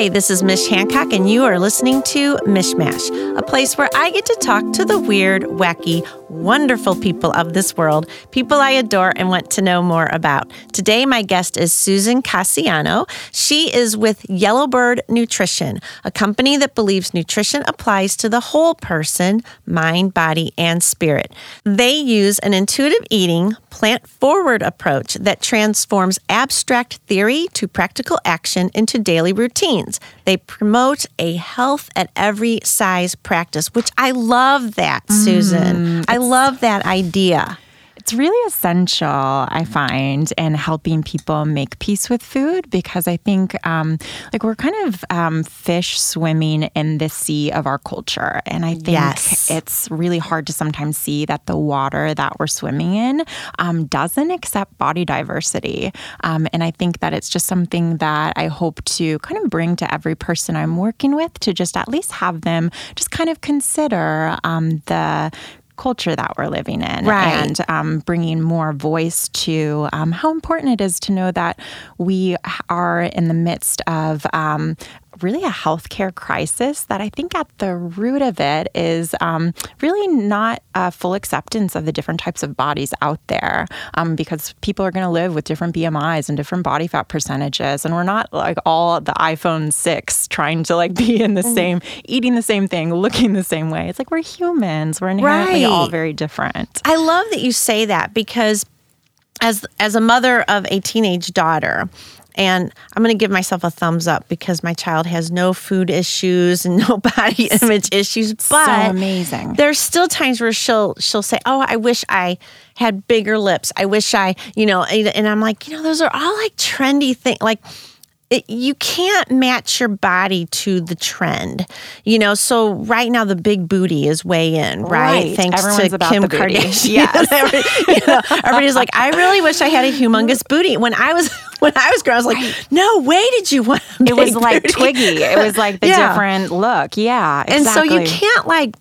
Hi, this is Mish Hancock, and you are listening to Mishmash, a place where I get to talk to the weird, wacky, wonderful people of this world, people I adore and want to know more about. Today, my guest is Susan Cassiano. She is with Yellowbird Nutrition, a company that believes nutrition applies to the whole person, mind, body, and spirit. They use an intuitive eating, plant forward approach that transforms abstract theory to practical action into daily routines. They promote a health at every size practice, which I love that, Susan. Mm, I love that idea. It's really essential, I find, in helping people make peace with food because I think, um, like, we're kind of um, fish swimming in the sea of our culture. And I think Yes. it's really hard to sometimes see that the water that we're swimming in um, doesn't accept body diversity. Um, and I think that it's just something that I hope to kind of bring to every person I'm working with to just at least have them just kind of consider um, the culture that we're living in Right. and um, bringing more voice to um, how important it is to know that we are in the midst of um, really a healthcare crisis that I think at the root of it is um, really not a full acceptance of the different types of bodies out there um, because people are going to live with different BMIs and different body fat percentages. And we're not like all the iPhone 6 trying to like be in the Mm. same, eating the same thing, looking the same way. It's like we're humans. We're inherently all Right. very different. I love that you say that because as as a mother of a teenage daughter, and I'm going to give myself a thumbs up because my child has no food issues and no body image issues. But amazing. There's still times where she'll she'll say, "Oh, I wish I had bigger lips. I wish I, you know." And and I'm like, you know, those are all like trendy things. Like it, you can't match your body to the trend, you know. So right now, the big booty is way in, right? Right. Thanks Everyone's to Kim. Kardashian. Yes. You know, everybody's like, I really wish I had a humongous booty. When I was when I was growing, I was like, No way did you want? It was like booty. Twiggy. It was like the Yeah. different look. Yeah. exactly. and so you can't like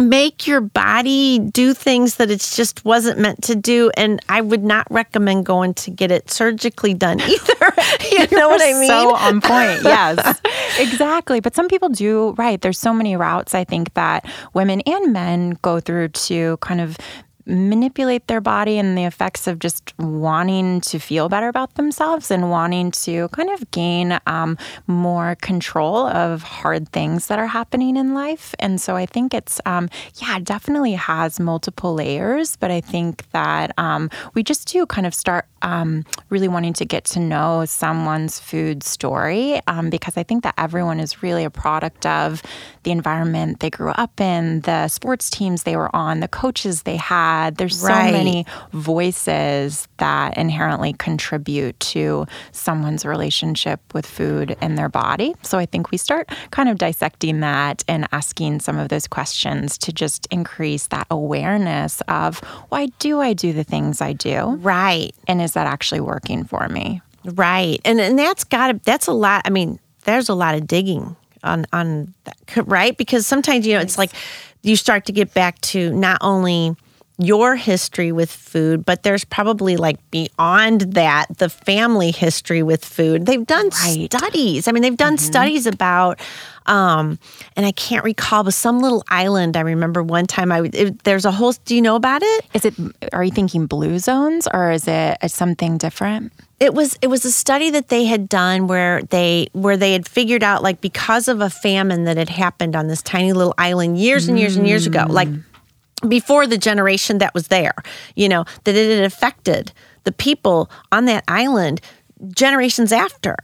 make your body do things that it just wasn't meant to do and i would not recommend going to get it surgically done either you know what i mean So on point. Yes, exactly. But some people do, right. There's so many routes I think that women and men go through to kind of manipulate their body and the effects of just wanting to feel better about themselves and wanting to kind of gain um, more control of hard things that are happening in life. And so I think it's, um, yeah, it definitely has multiple layers, but I think that um, we just do kind of start um, really wanting to get to know someone's food story um, because I think that everyone is really a product of the environment they grew up in, the sports teams they were on, the coaches they had. There's so Right. many voices that inherently contribute to someone's relationship with food and their body. So I think we start kind of dissecting that and asking some of those questions to just increase that awareness of why do I do the things I do? right And is that actually working for me? right and and that's got that's a lot i mean there's a lot of digging on on that, right because sometimes you know it's like you start to get back to not only your history with food but there's probably like beyond that the family history with food. They've done Right. studies. I mean they've done mm-hmm. studies about um and i can't recall but some little island i remember one time i it, there's a whole do you know about it? Is it are you thinking blue zones or is it uh, something different? it was it was a study that they had done where they where they had figured out like because of a famine that had happened on this tiny little island years and years and years ago like mm. Before the generation that was there you know that it had affected the people on that island generations after.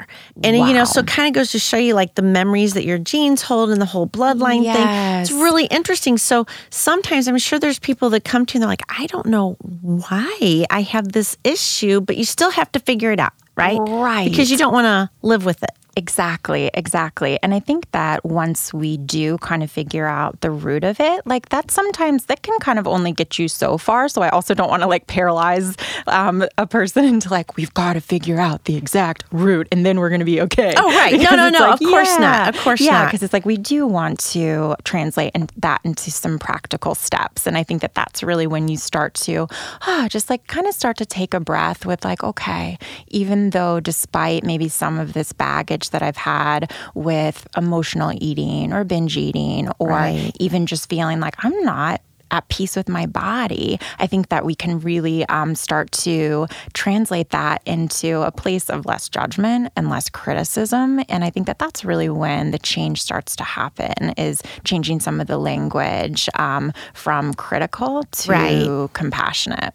And you know so it kind of goes to show you like the memories that your genes hold and the whole bloodline thing. It's really interesting. So sometimes i'm sure there's people that come to you and they're like i don't know why i have this issue but you still have to figure it out right? Right. because you don't want to live with it Exactly, exactly. And I think that once we do kind of figure out the root of it, like that sometimes that can kind of only get you so far. So I also don't want to like paralyze um, a person into like, we've got to figure out the exact root and then we're going to be okay. Oh, right. No, Because no, it's no. like, Of course not. Of course yeah, not. because it's like we do want to translate in, that into some practical steps. And I think that that's really when you start to ah, just like kind of start to take a breath with like, okay, even though despite maybe some of this baggage that I've had with emotional eating or binge eating or right. even just feeling like I'm not at peace with my body, I think that we can really um, start to translate that into a place of less judgment and less criticism. And I think that that's really when the change starts to happen is changing some of the language um, from critical to right. compassionate.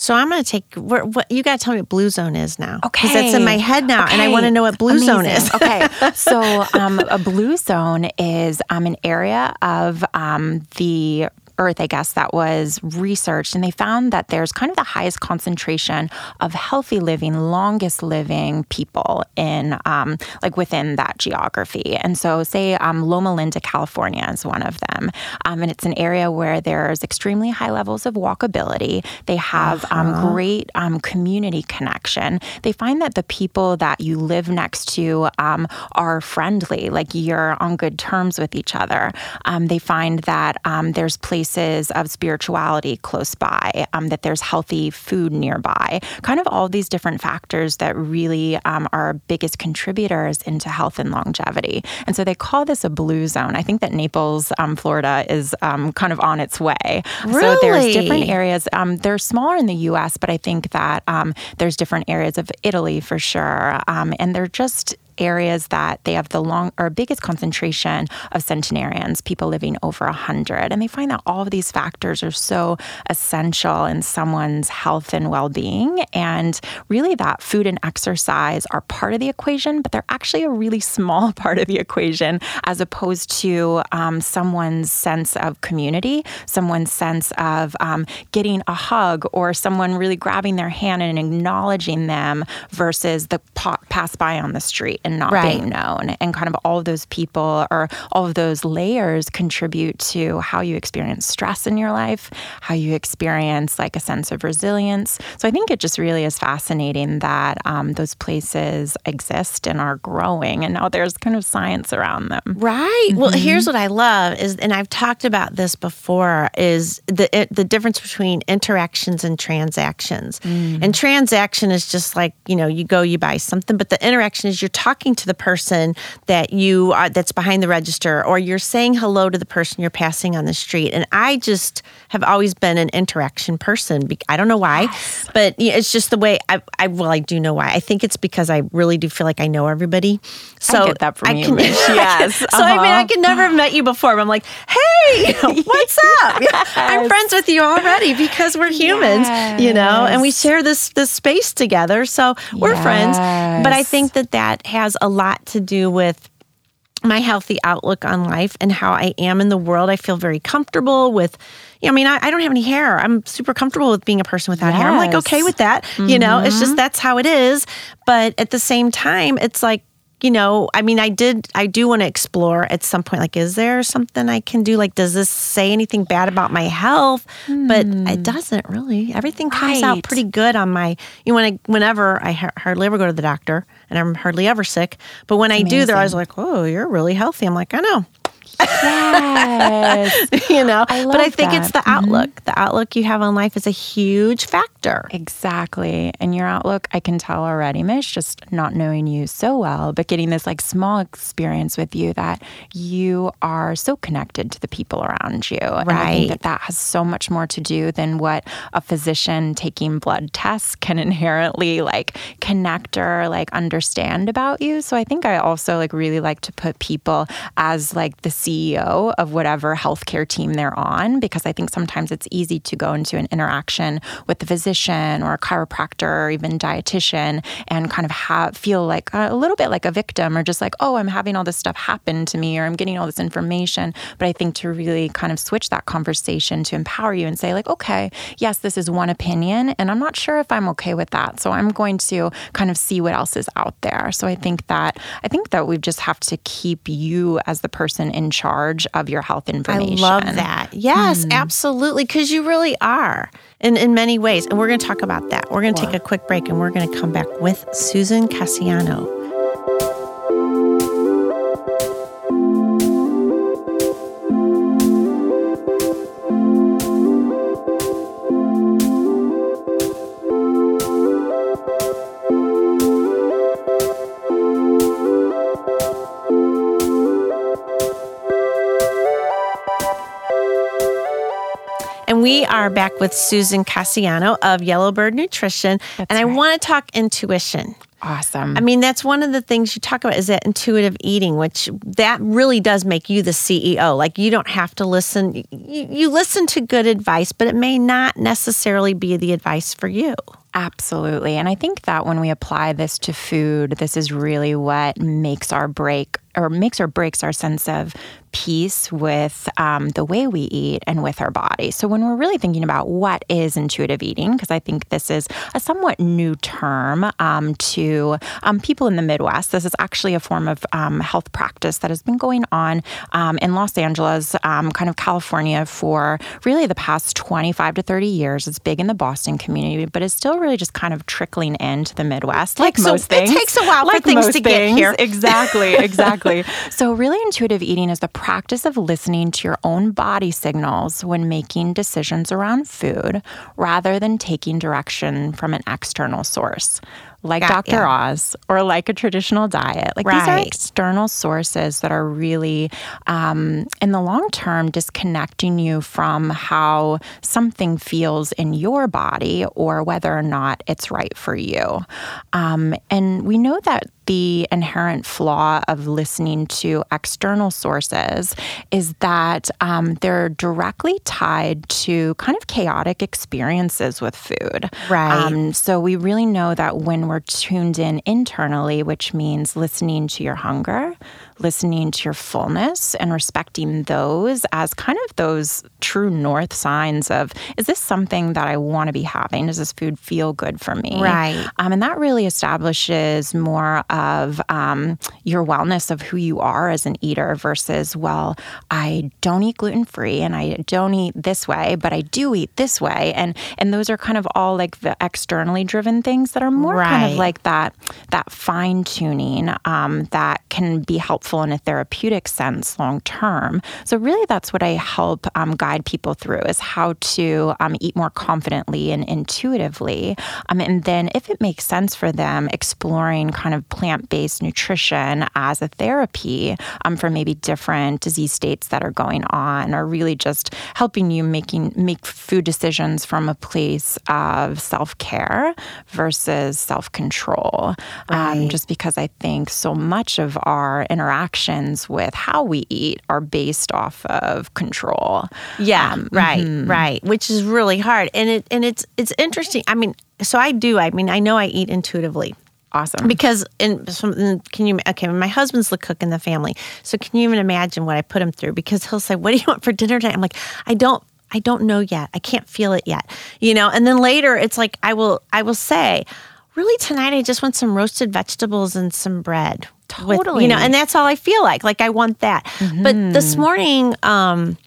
So I'm going to take what you got to tell me what blue zone is now. Okay, because it's in my head now, okay. and I want to know what blue Amazing. zone is. okay, so um, a blue zone is um, an area of um, the Earth, I guess, that was researched, and they found that there's kind of the highest concentration of healthy living, longest living people in um, like within that geography. And so, say um, Loma Linda, California, is one of them, um, and it's an area where there's extremely high levels of walkability. They have um, uh-huh. great um, community connection. They find that the people that you live next to um, are friendly, like you're on good terms with each other. they find that there's places of spirituality close by, um, that there's healthy food nearby, kind of all these different factors that really um, are biggest contributors into health and longevity. And so they call this a blue zone. I think that Naples, um, Florida is um, kind of on its way. Really? So there's different areas. Um, they're smaller in the US, but I think that um, there's different areas of Italy for sure. and they're just areas that they have the long or biggest concentration of centenarians, people living over 100. And they find that all of these factors are so essential in someone's health and well being. And really, that food and exercise are part of the equation, but they're actually a really small part of the equation as opposed to um, someone's sense of community, someone's sense of um, getting a hug, or someone really grabbing their hand and acknowledging them versus the pass by on the street and not right. being known. And kind of all of those people or all of those layers contribute to how you experience stress in your life, how you experience like a sense of resilience. So I think it just really is fascinating that um, those places exist and are growing. And now there's kind of science around them. Right. Mm-hmm. Well, here's what I love is, and I've talked about this before, is the it, the difference between interactions and transactions. Mm. And transaction is just like you know you go you buy something, but the interaction is you're talking talking to the person that you are that's behind the register or you're saying hello to the person you're passing on the street and i just have always been an interaction person i don't know why yes. but it's just the way I, I well i do know why i think it's because i really do feel like i know everybody so I get that from I can, you yes uh-huh. so i mean i uh-huh. could never have met you before but i'm like hey what's up yes. i'm friends with you already because we're humans yes. you know and we share this this space together so we're friends but i think that that has has a lot to do with my healthy outlook on life and how I am in the world. I feel very comfortable with, you know, I mean, I, I don't have any hair. I'm super comfortable with being a person without yes. hair. I'm like, okay with that. Mm-hmm. You know, it's just mm-hmm. that's how it is. But at the same time, it's like, you know, I mean, I did, I do want to explore at some point, like, is there something I can do? Like, does this say anything bad about my health? Mm. But it hmm. doesn't really. Everything comes right. out pretty good on my, you know, when I, whenever I hardly ever go to the doctor and I'm hardly ever sick. But when I do, they're always like, oh, you're really healthy. I'm like, I know. Yes. you know, I but I think that. it's the outlook. Mm-hmm. The outlook you have on life is a huge factor. Exactly. And your outlook, I can tell already, Mish, just not knowing you so well, but getting this like small experience with you that you are so connected to the people around you. Right. And I think that that has so much more to do than what a physician taking blood tests can inherently like connect or like understand about you. So I think I also like really like to put people as like the CEO of whatever healthcare team they're on, because I think sometimes it's easy to go into an interaction with the physician or a chiropractor or even dietitian and kind of have, feel like a little bit like a victim or just like, oh, I'm having all this stuff happen to me or I'm getting all this information. But I think to really kind of switch that conversation to empower you and say, like, okay, yes, this is one opinion, and I'm not sure if I'm okay with that. So I'm going to kind of see what else is out there. So I think that I think that we just have to keep you as the person in charge of your health information. I love that. Yes, mm. absolutely. Because you really are in, in many ways. And we're going to talk about that. We're going to take a quick break and we're going to come back with Susan Cassiano. We are back with Susan Cassiano of Yellowbird Nutrition, That's and I right. want to talk intuition. Awesome. I mean, that's one of the things you talk about is that intuitive eating, which that really does make you the CEO. Like you don't have to listen. You, you listen to good advice, but it may not necessarily be the advice for you. Absolutely. And I think that when we apply this to food, this is really what makes our break or makes or breaks our sense of peace with um, the way we eat and with our body. So when we're really thinking about what is intuitive eating, because I think this is a somewhat new term um, to um, people in the Midwest, this is actually a form of um, health practice that has been going on um, in Los Angeles, um, kind of California, for really the past 25 to 30 years. It's big in the Boston community, but it's still really just kind of trickling into the Midwest, like a- most it things. takes a while for like things most to get here. Exactly, exactly. so, really, intuitive eating is the practice of listening to your own body signals when making decisions around food rather than taking direction from an external source. Like Got Dr. ya. Oz or like a traditional diet. Like these are external sources that are really, um, in the long term, disconnecting you from how something feels in your body or whether or not it's right for you. Um, and we know that the inherent flaw of listening to external sources is that um, they're directly tied to kind of chaotic experiences with food. Right. Um, so we really know that when we're tuned in internally, which means listening to your hunger, listening to your fullness, and respecting those as kind of those true north signs of is this something that I want to be having? Does this food feel good for me? Right. Um, and that really establishes more of um, your wellness of who you are as an eater versus, well, I don't eat gluten free and I don't eat this way, but I do eat this way. And and those are kind of all like the externally driven things that are more kind of like that that fine tuning um, that can be helpful in a therapeutic sense long term. So really, that's what I help um, guide people through is how to um, eat more confidently and intuitively, um, and then if it makes sense for them, exploring kind of plant based nutrition as a therapy um, for maybe different disease states that are going on, or really just helping you making make food decisions from a place of self care versus self control. Um, just because I think so much of our interactions with how we eat are based off of control. Yeah, Um, right, right, which is really hard. And it and it's it's interesting. I mean, so I do. I mean, I know I eat intuitively Awesome. because in some, can you okay? My husband's the cook in the family, so can you even imagine what I put him through? Because he'll say, "What do you want for dinner tonight?" I'm like, "I don't." I don't know yet. I can't feel it yet. You know, and then later it's like I will I will say, really tonight I just want some roasted vegetables and some bread. with- Totally. you know, and that's all I feel like. Like I want that. But this morning, um,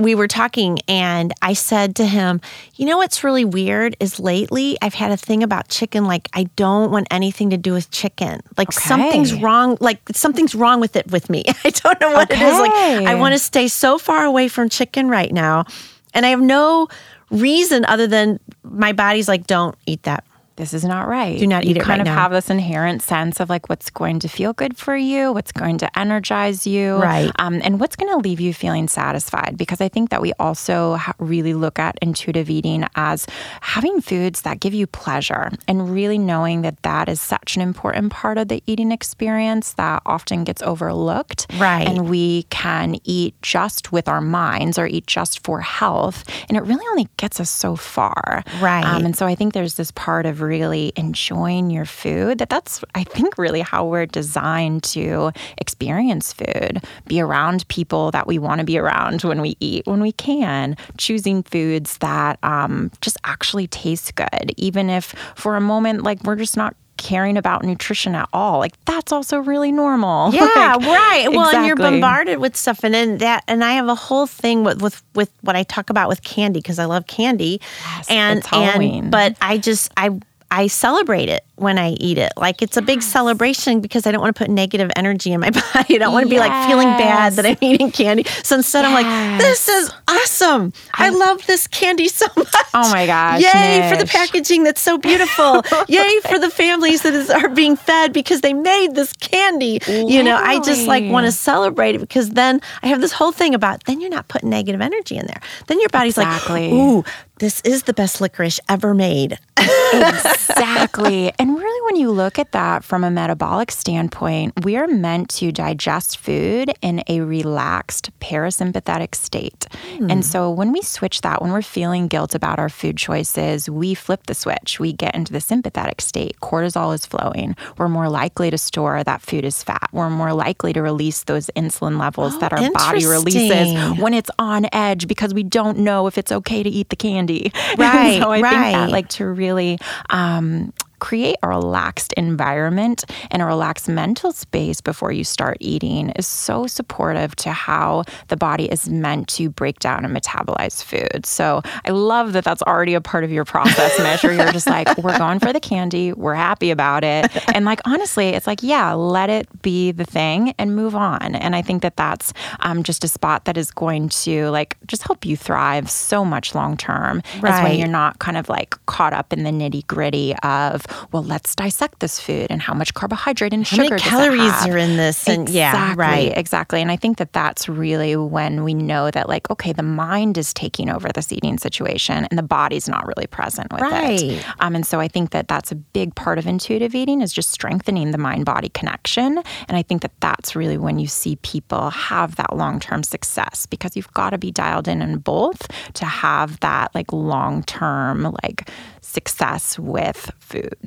we were talking and I said to him, You know what's really weird is lately I've had a thing about chicken. Like, I don't want anything to do with chicken. Like, something's wrong. Like, something's wrong with it with me. I don't know what it is. Like, I want to stay so far away from chicken right now. And I have no reason other than my body's like, Don't eat that. This is not right. Do not you eat it kind right of now. have this inherent sense of like what's going to feel good for you, what's going to energize you, Right. Um, and what's going to leave you feeling satisfied. Because I think that we also ha- really look at intuitive eating as having foods that give you pleasure, and really knowing that that is such an important part of the eating experience that often gets overlooked. Right. And we can eat just with our minds or eat just for health, and it really only gets us so far. Right. Um, and so I think there's this part of really enjoying your food that that's, I think, really how we're designed to experience food, be around people that we want to be around when we eat, when we can, choosing foods that um, just actually taste good, even if for a moment, like we're just not caring about nutrition at all. Like that's also really normal. Yeah, Like, right. Well, and you're bombarded with stuff, and then that, and I have a whole thing with with with what I talk about with candy because I love candy, Yes, and it's Halloween. and but I just I I celebrate it. When I eat it. Like it's a big celebration because I don't want to put negative energy in my body. I don't want to be like feeling bad that I'm eating candy. So instead, yes. I'm like, this is awesome. I, I, love this candy so much. Oh my gosh. Yay Mish. for the packaging that's so beautiful. Yay for the families that is, are being fed because they made this candy. Literally. You know, I just like want to celebrate it because then I have this whole thing about then you're not putting negative energy in there. Then your body's exactly. like, ooh, this is the best licorice ever made. exactly. And really, when you look at that from a metabolic standpoint, we are meant to digest food in a relaxed parasympathetic state. Mm. And so when we switch that, when we're feeling guilt about our food choices, we flip the switch. We get into the sympathetic state. Cortisol is flowing. We're more likely to store that food as fat. We're more likely to release those insulin levels oh, that our body releases when it's on edge because we don't know if it's okay to eat the candy. Right. so I right. think that like to really um, create a relaxed environment and a relaxed mental space before you start eating is so supportive to how the body is meant to break down and metabolize food. So I love that that's already a part of your process Mish. You're just like, we're going for the candy, we're happy about it. And like, honestly, it's like, yeah, let it be the thing and move on. And I think that that's um, just a spot that is going to like just help you thrive so much long term. Right. As when you're not kind of like caught up in the nitty gritty of well, let's dissect this food and how much carbohydrate and how sugar calories are in this. And exactly, yeah, right, exactly. And I think that that's really when we know that, like, okay, the mind is taking over this eating situation and the body's not really present with right. it. Um, and so I think that that's a big part of intuitive eating is just strengthening the mind body connection. And I think that that's really when you see people have that long term success because you've got to be dialed in in both to have that like long term like success with food.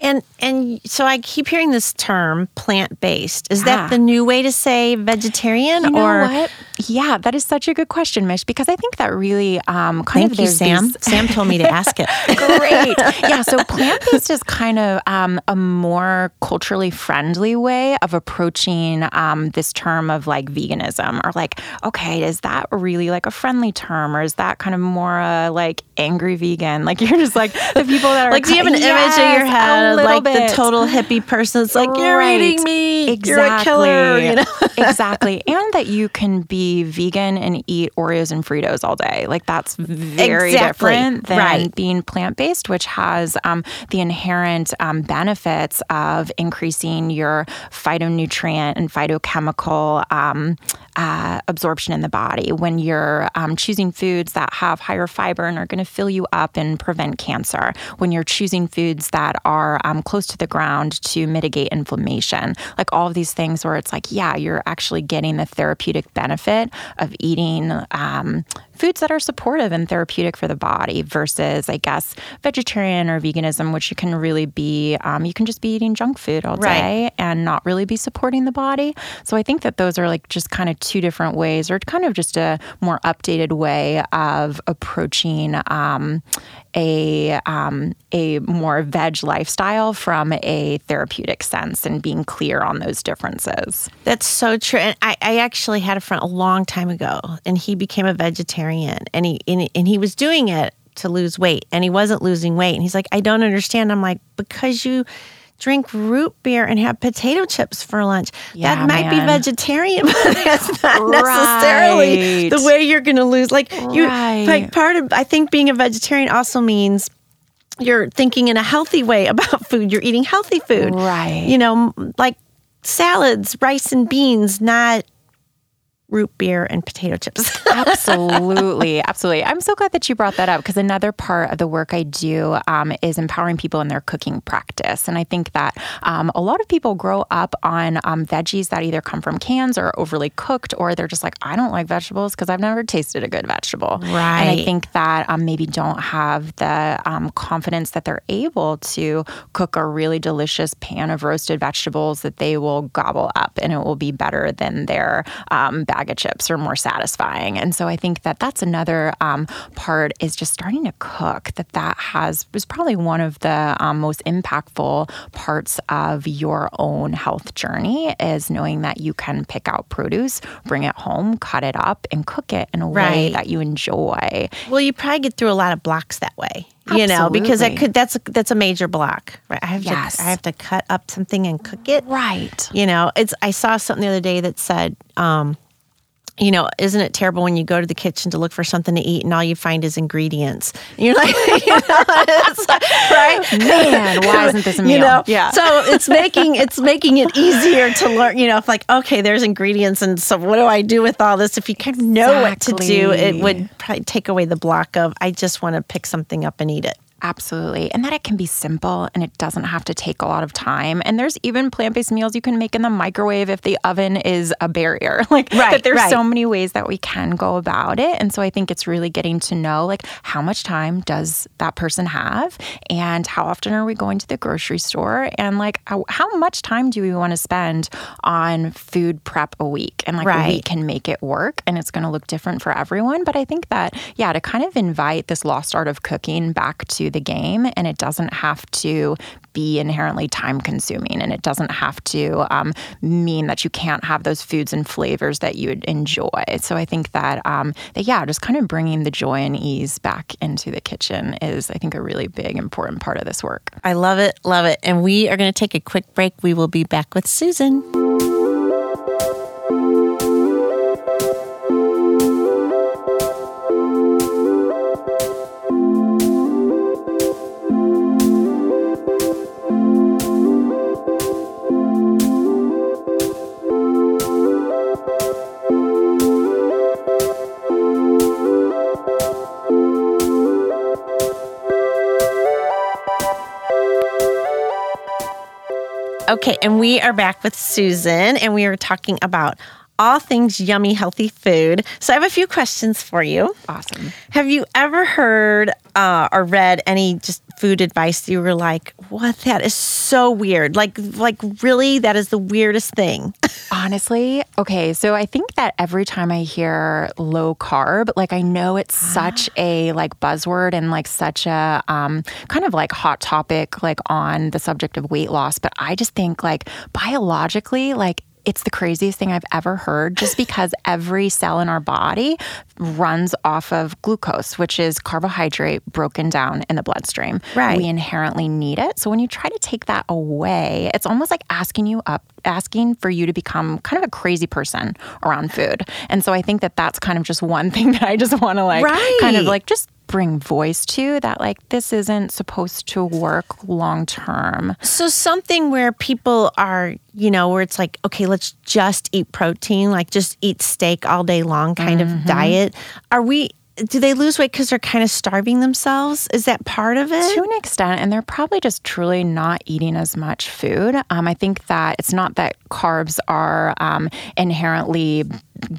And and so I keep hearing this term plant based. Is that ah. the new way to say vegetarian you know or what? Yeah, that is such a good question, Mish, because I think that really um, kind Thank of you, Sam. These... Sam told me to ask it. Great. Yeah, so plant based is kind of um, a more culturally friendly way of approaching um, this term of like veganism, or like, okay, is that really like a friendly term, or is that kind of more uh, like angry vegan? Like you're just like the people that are like, do you have an yes, image in your head? Of like bit. the total hippie person. It's like you're right. eating me. Exactly. You're a killer. You know? exactly. And that you can be vegan and eat Oreos and Fritos all day. Like that's very exactly. different than right. being plant based, which has um, the inherent um, benefits of increasing your phytonutrient and phytochemical um, uh, absorption in the body. When you're um, choosing foods that have higher fiber and are going to fill you up and prevent cancer. When you're choosing foods that are um, close to the ground to mitigate inflammation. Like all of these things where it's like, yeah, you're actually getting the therapeutic benefit of eating um, foods that are supportive and therapeutic for the body versus, I guess, vegetarian or veganism, which you can really be, um, you can just be eating junk food all day right. and not really be supporting the body. So I think that those are like just kind of two different ways, or kind of just a more updated way of approaching um, a um, a more veg lifestyle from a therapeutic sense and being clear on those differences. That's so true. And I, I actually had a friend a long time ago, and he became a vegetarian and he and, and he was doing it to lose weight and he wasn't losing weight and he's like I don't understand I'm like because you drink root beer and have potato chips for lunch. Yeah, that might man. be vegetarian, but that's not right. necessarily the way you're going to lose. Like you, like part of I think being a vegetarian also means you're thinking in a healthy way about food. You're eating healthy food, right? You know, like salads, rice and beans, not root beer and potato chips. absolutely. Absolutely. I'm so glad that you brought that up because another part of the work I do um, is empowering people in their cooking practice. And I think that um, a lot of people grow up on um, veggies that either come from cans or overly cooked, or they're just like, I don't like vegetables because I've never tasted a good vegetable. Right. And I think that um, maybe don't have the um, confidence that they're able to cook a really delicious pan of roasted vegetables that they will gobble up and it will be better than their um, bag of chips are more satisfying. And so I think that that's another um, part is just starting to cook. That that has was probably one of the um, most impactful parts of your own health journey is knowing that you can pick out produce, bring it home, cut it up, and cook it in a way that you enjoy. Well, you probably get through a lot of blocks that way. You know, because that could that's that's a major block. Right? I have Yes. to I have to cut up something and cook it. Right. You know, it's I saw something the other day that said, um, you know, isn't it terrible when you go to the kitchen to look for something to eat and all you find is ingredients? And you're like, you know, like, right? Man, why isn't this a meal? You know, Yeah. So it's making it's making it easier to learn. You know, if like okay, there's ingredients, and so what do I do with all this? If you kind of know what to do, it would probably take away the block of I just want to pick something up and eat it. Absolutely. And that it can be simple and it doesn't have to take a lot of time. And there's even plant based meals you can make in the microwave if the oven is a barrier. Like, Right, that there's right. so many ways that we can go about it. And so I think it's really getting to know, like, how much time does that person have? And how often are we going to the grocery store? And, like, how, how much time do we want to spend on food prep a week? And, like, Right. we can make it work and it's going to look different for everyone. But I think that, yeah, to kind of invite this lost art of cooking back to the game and it doesn't have to be inherently time consuming and it doesn't have to um, mean that you can't have those foods and flavors that you would enjoy. So I think that, um, that, yeah, just kind of bringing the joy and ease back into the kitchen is, I think, a really big, important part of this work. I love it, love it. And we are going to take a quick break. We will be back with Susan. Okay, and we are back with Susan, and we are talking about all things yummy, healthy food. So I have a few questions for you. Awesome. Have you ever heard uh, or read any just food advice that you were like, "What? That is so weird! Like, like really, that is the weirdest thing." Honestly, okay, so I think that every time I hear low carb, like I know it's such a like buzzword and like such a um, kind of like hot topic like on the subject of weight loss, but I just think like biologically, like it's the craziest thing I've ever heard just because every cell in our body runs off of glucose, which is carbohydrate broken down in the bloodstream. Right. We inherently need it. So when you try to take that away, it's almost like asking you up asking for you to become kind of a crazy person around food. And so I think that that's kind of just one thing that I just want to like kind of like just bring voice to that like this isn't supposed to work long term. So something where people are, you know, where it's like, okay, let's just eat protein, like just eat steak all day long kind of mm-hmm. diet. Are we do they lose weight because they're kind of starving themselves? Is that part of it? to an extent, and they're probably just truly not eating as much food. Um, I think that it's not that carbs are um, inherently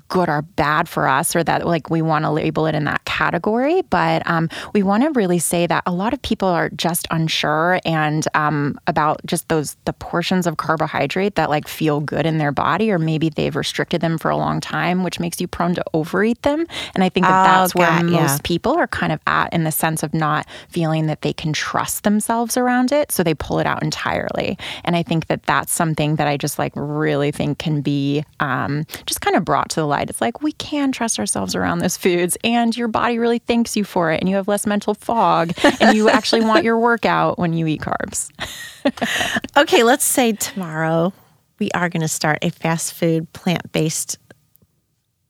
good or bad for us, or that like we want to label it in that category, but um, we want to really say that a lot of people are just unsure and um, about just those the portions of carbohydrate that like feel good in their body, or maybe they've restricted them for a long time, which makes you prone to overeat them. And I think that Oh, that's where got- most yeah. people are kind of at in the sense of not feeling that they can trust themselves around it. So they pull it out entirely. And I think that that's something that I just like really think can be um, just kind of brought to the light. It's like we can trust ourselves around those foods, and your body really thanks you for it, and you have less mental fog, and you actually want your workout when you eat carbs. Okay, let's say tomorrow we are going to start a fast food plant based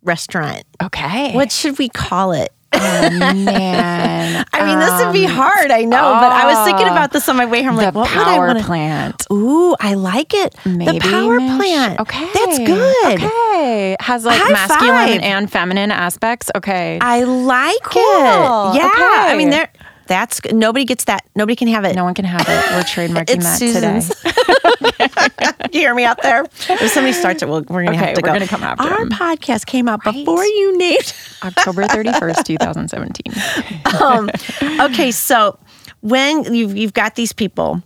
restaurant. Okay. What should we call it? Oh, man. I mean, this would be um, hard, I know, but I was oh, thinking about this on my way home. the Like, what would I power to? plant. Ooh, I like it. Maybe the power Mish? plant. Okay, that's good. Okay, has like High masculine five. and feminine aspects. Okay, I like Cool. it. Yeah, I mean, there. That's good. nobody gets that. Nobody can have it. no one can have it. We're trademarking that Susan's. today. you hear me out there? If somebody starts it, well, we're gonna Okay, have to we're go. gonna come after Our him. podcast came out Right. before you named. October thirty first, two thousand seventeen. um, okay, so when you've you've got these people,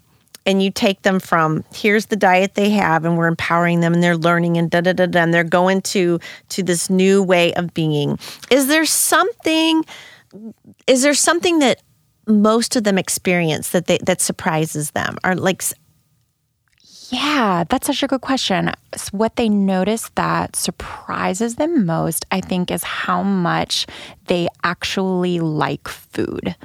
and you take them from here's the diet they have and we're empowering them and they're learning and da da da da and they're going to to this new way of being is there something is there something that most of them experience that they that surprises them or like yeah, that's such a good question. What they notice that surprises them most, I think, is how much they actually like food.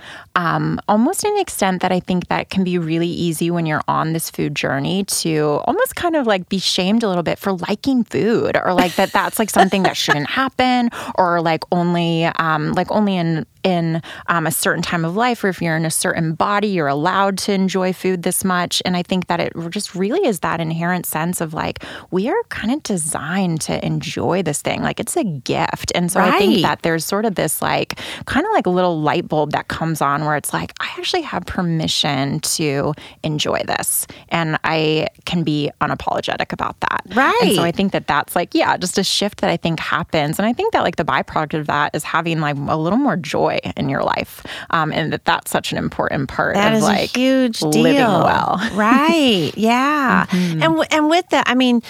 Um, almost to an extent that I think that can be really easy when you're on this food journey to almost kind of like be shamed a little bit for liking food or like that that's like something that shouldn't happen or like only um, like only in in um, a certain time of life or if you're in a certain body you're allowed to enjoy food this much. And i think that it just really is that inherent sense of like we are kind of designed to enjoy this thing. Like it's a gift. And so right. i think that there's sort of this like kind of like a little light bulb that comes on where it's like i actually have permission to enjoy this and i can be unapologetic about that right and so i think that that's like yeah just a shift that i think happens and i think that like the byproduct of that is having like a little more joy in your life, um, and that that's such an important part that of like a huge deal. living well. right? Yeah, mm-hmm. and w- and with that, I mean,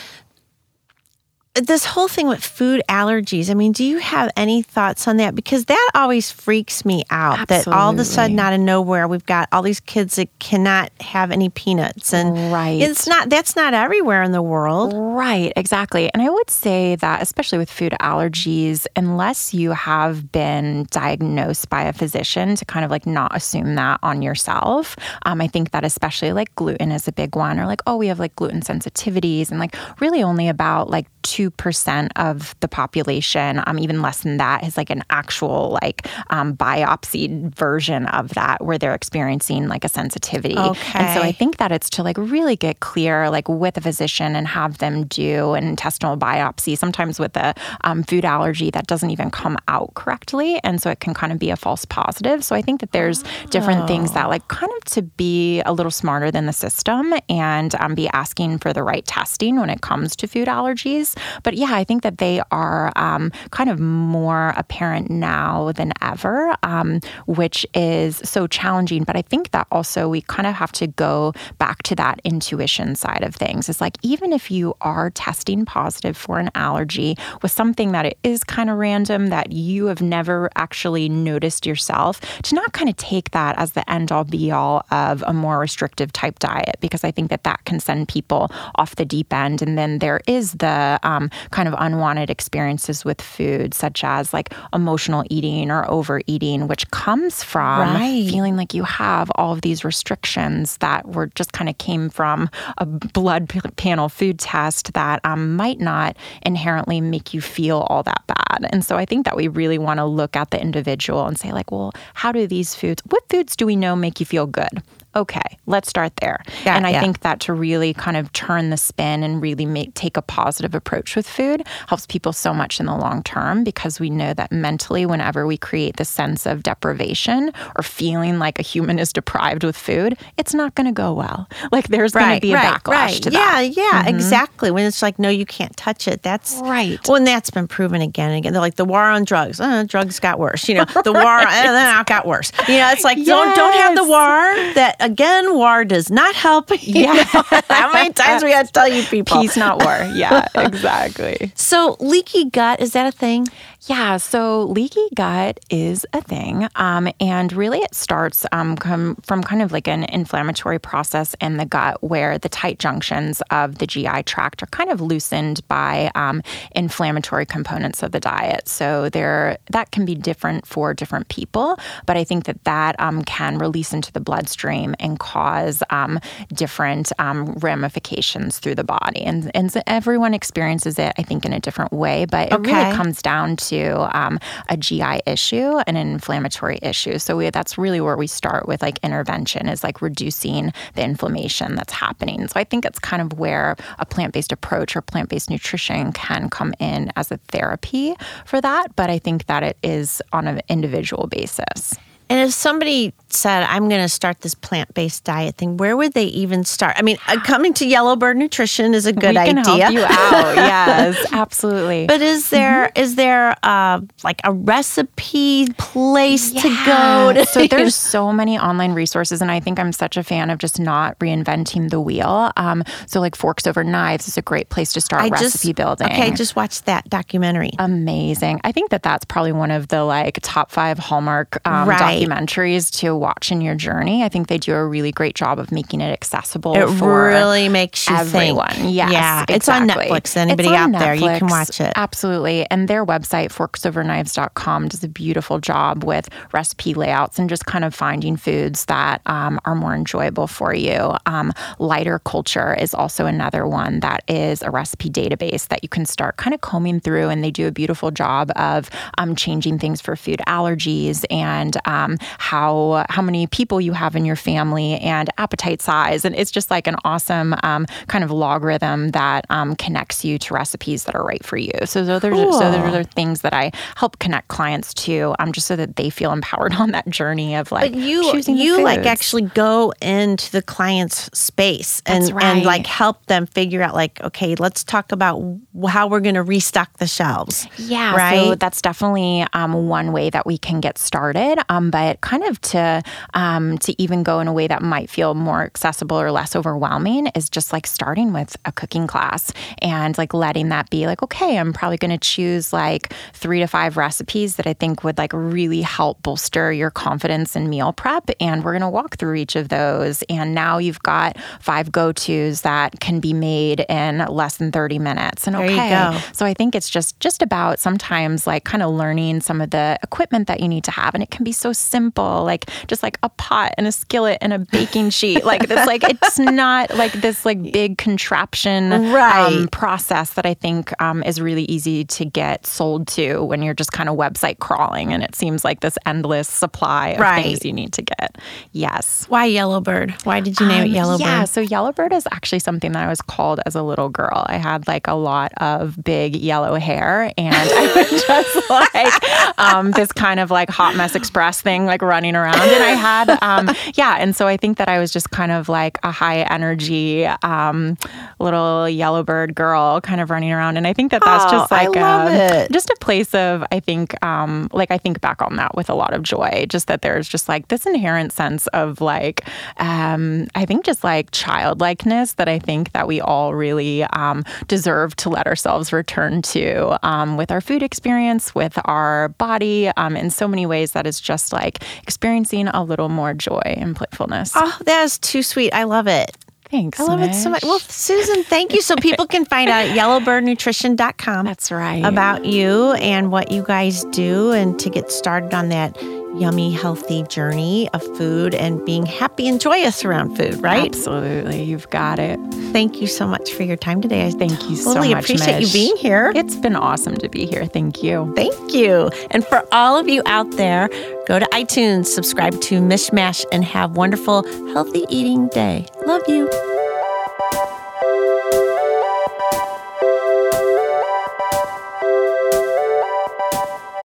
this whole thing with food allergies, I mean, do you have any thoughts on that? Because that always freaks me out Absolutely. that all of a sudden, out of nowhere, we've got all these kids that cannot have any peanuts. And right. it's not, that's not everywhere in the world. Right, exactly. And I would say that, especially with food allergies, unless you have been diagnosed by a physician to kind of like not assume that on yourself, um, I think that especially like gluten is a big one, or like, oh, we have like gluten sensitivities, and like really only about like 2% of the population, um, even less than that, is like an actual like um, biopsy version of that where they're experiencing like a sensitivity. Okay. And so I think that it's to like really get clear like with a physician and have them do an intestinal biopsy, sometimes with a um, food allergy that doesn't even come out correctly. And so it can kind of be a false positive. So I think that there's different oh. things that like kind of to be a little smarter than the system and um, be asking for the right testing when it comes to food allergies. But yeah, I think that they are um, kind of more apparent now than ever, um, which is so challenging. But I think that also we kind of have to go back to that intuition side of things. It's like even if you are testing positive for an allergy with something that it is kind of random that you have never actually noticed yourself, to not kind of take that as the end all be all of a more restrictive type diet, because I think that that can send people off the deep end. And then there is the um, kind of unwanted experiences with food, such as like emotional eating or overeating, which comes from right. feeling like you have all of these restrictions that were just kind of came from a blood panel food test that um, might not inherently make you feel all that bad. And so I think that we really want to look at the individual and say, like, well, how do these foods, what foods do we know make you feel good? Okay, let's start there. Yeah, and I yeah. think that to really kind of turn the spin and really make take a positive approach with food helps people so much in the long term because we know that mentally whenever we create the sense of deprivation or feeling like a human is deprived with food, it's not going to go well. Like there's right, going to be a right, backlash right. to that. Yeah, yeah, mm-hmm. exactly. When it's like no you can't touch it. That's right. Well, and that's been proven again and again. They're like the war on drugs. Uh, drugs got worse. You know, the war right. and then it got worse. You know, it's like yes. don't don't have the war that again war does not help. Yeah. How many times we got to tell you people? Peace, not war. Yeah, exactly. So, leaky gut, is that a thing? Yeah, so leaky gut is a thing. Um, and really, it starts um, come from kind of like an inflammatory process in the gut where the tight junctions of the GI tract are kind of loosened by um, inflammatory components of the diet. So, there that can be different for different people, but I think that that um, can release into the bloodstream and cause um, different um, ramifications through the body. And, and so everyone experiences it, I think, in a different way, but it okay. really comes down to um, a GI issue and an inflammatory issue. So we, that's really where we start with like intervention is like reducing the inflammation that's happening. So I think it's kind of where a plant based approach or plant based nutrition can come in as a therapy for that. But I think that it is on an individual basis. And if somebody said, I'm going to start this plant based diet thing, where would they even start? I mean, uh, coming to Yellowbird Nutrition is a good we can idea. Help you out. yes, absolutely. But is there mm-hmm. is there uh, like a recipe place yeah. to go? To so there's so many online resources, and I think I'm such a fan of just not reinventing the wheel. Um, so like Forks Over Knives is a great place to start I recipe just, building. Okay, just watch that documentary. Amazing. I think that that's probably one of the like top five Hallmark um, right. Documentaries to watch in your journey. I think they do a really great job of making it accessible. It really makes you everyone. think. Yes, yeah, exactly. it's on Netflix. Anybody out Netflix. there, you can watch it. Absolutely. And their website, forksoverknives.com, does a beautiful job with recipe layouts and just kind of finding foods that um, are more enjoyable for you. Um, Lighter Culture is also another one that is a recipe database that you can start kind of combing through, and they do a beautiful job of um, changing things for food allergies and um, how how many people you have in your family and appetite size, and it's just like an awesome um, kind of logarithm that um, connects you to recipes that are right for you. So those are, cool. so those are things that I help connect clients to, um, just so that they feel empowered on that journey of like but you choosing you like actually go into the client's space and right. and like help them figure out like okay, let's talk about how we're going to restock the shelves. Yeah, right. So that's definitely um, one way that we can get started. Um, but kind of to um, to even go in a way that might feel more accessible or less overwhelming is just like starting with a cooking class and like letting that be like okay, I'm probably going to choose like three to five recipes that I think would like really help bolster your confidence in meal prep, and we're going to walk through each of those. And now you've got five go tos that can be made in less than 30 minutes. And okay, so I think it's just just about sometimes like kind of learning some of the equipment that you need to have, and it can be so simple, like just like a pot and a skillet and a baking sheet. like it's like it's not like this like big contraption right. um, process that I think um, is really easy to get sold to when you're just kind of website crawling, and it seems like this endless supply of right. things you need to get. Yes. Why Yellowbird? Why did you name um, it Yellowbird? Yeah, so Yellowbird is actually something that I was called as a little girl. I had like a lot of big yellow hair, and I would just like um, this kind of like hot mess express thing, like running around. And I had, um, yeah, and so I think that I was just kind of like a high energy um, little yellowbird girl, kind of running around. And I think that that's oh, just like a, just a place of I think um, like I think back on that with a lot of joy. Just that there's just like this inherent sense of like um, I think just like childlikeness that I think that we all really um, deserve to let ourselves return to um, with our food experience, with our body, um, in so many ways that is just like experiencing a little more joy and playfulness. Oh, that is too sweet. I love it. Thanks. I love Mish. it so much. Well, Susan, thank you. So people can find out yellowbirdnutrition.com. That's right. About you and what you guys do and to get started on that yummy, healthy journey of food and being happy and joyous around food, right? Absolutely. You've got it. Thank you so much for your time today. I thank you so totally much. appreciate Mish. you being here. It's been awesome to be here. Thank you. Thank you. And for all of you out there, go to iTunes, subscribe to Mishmash, and have wonderful, healthy eating day. Love you.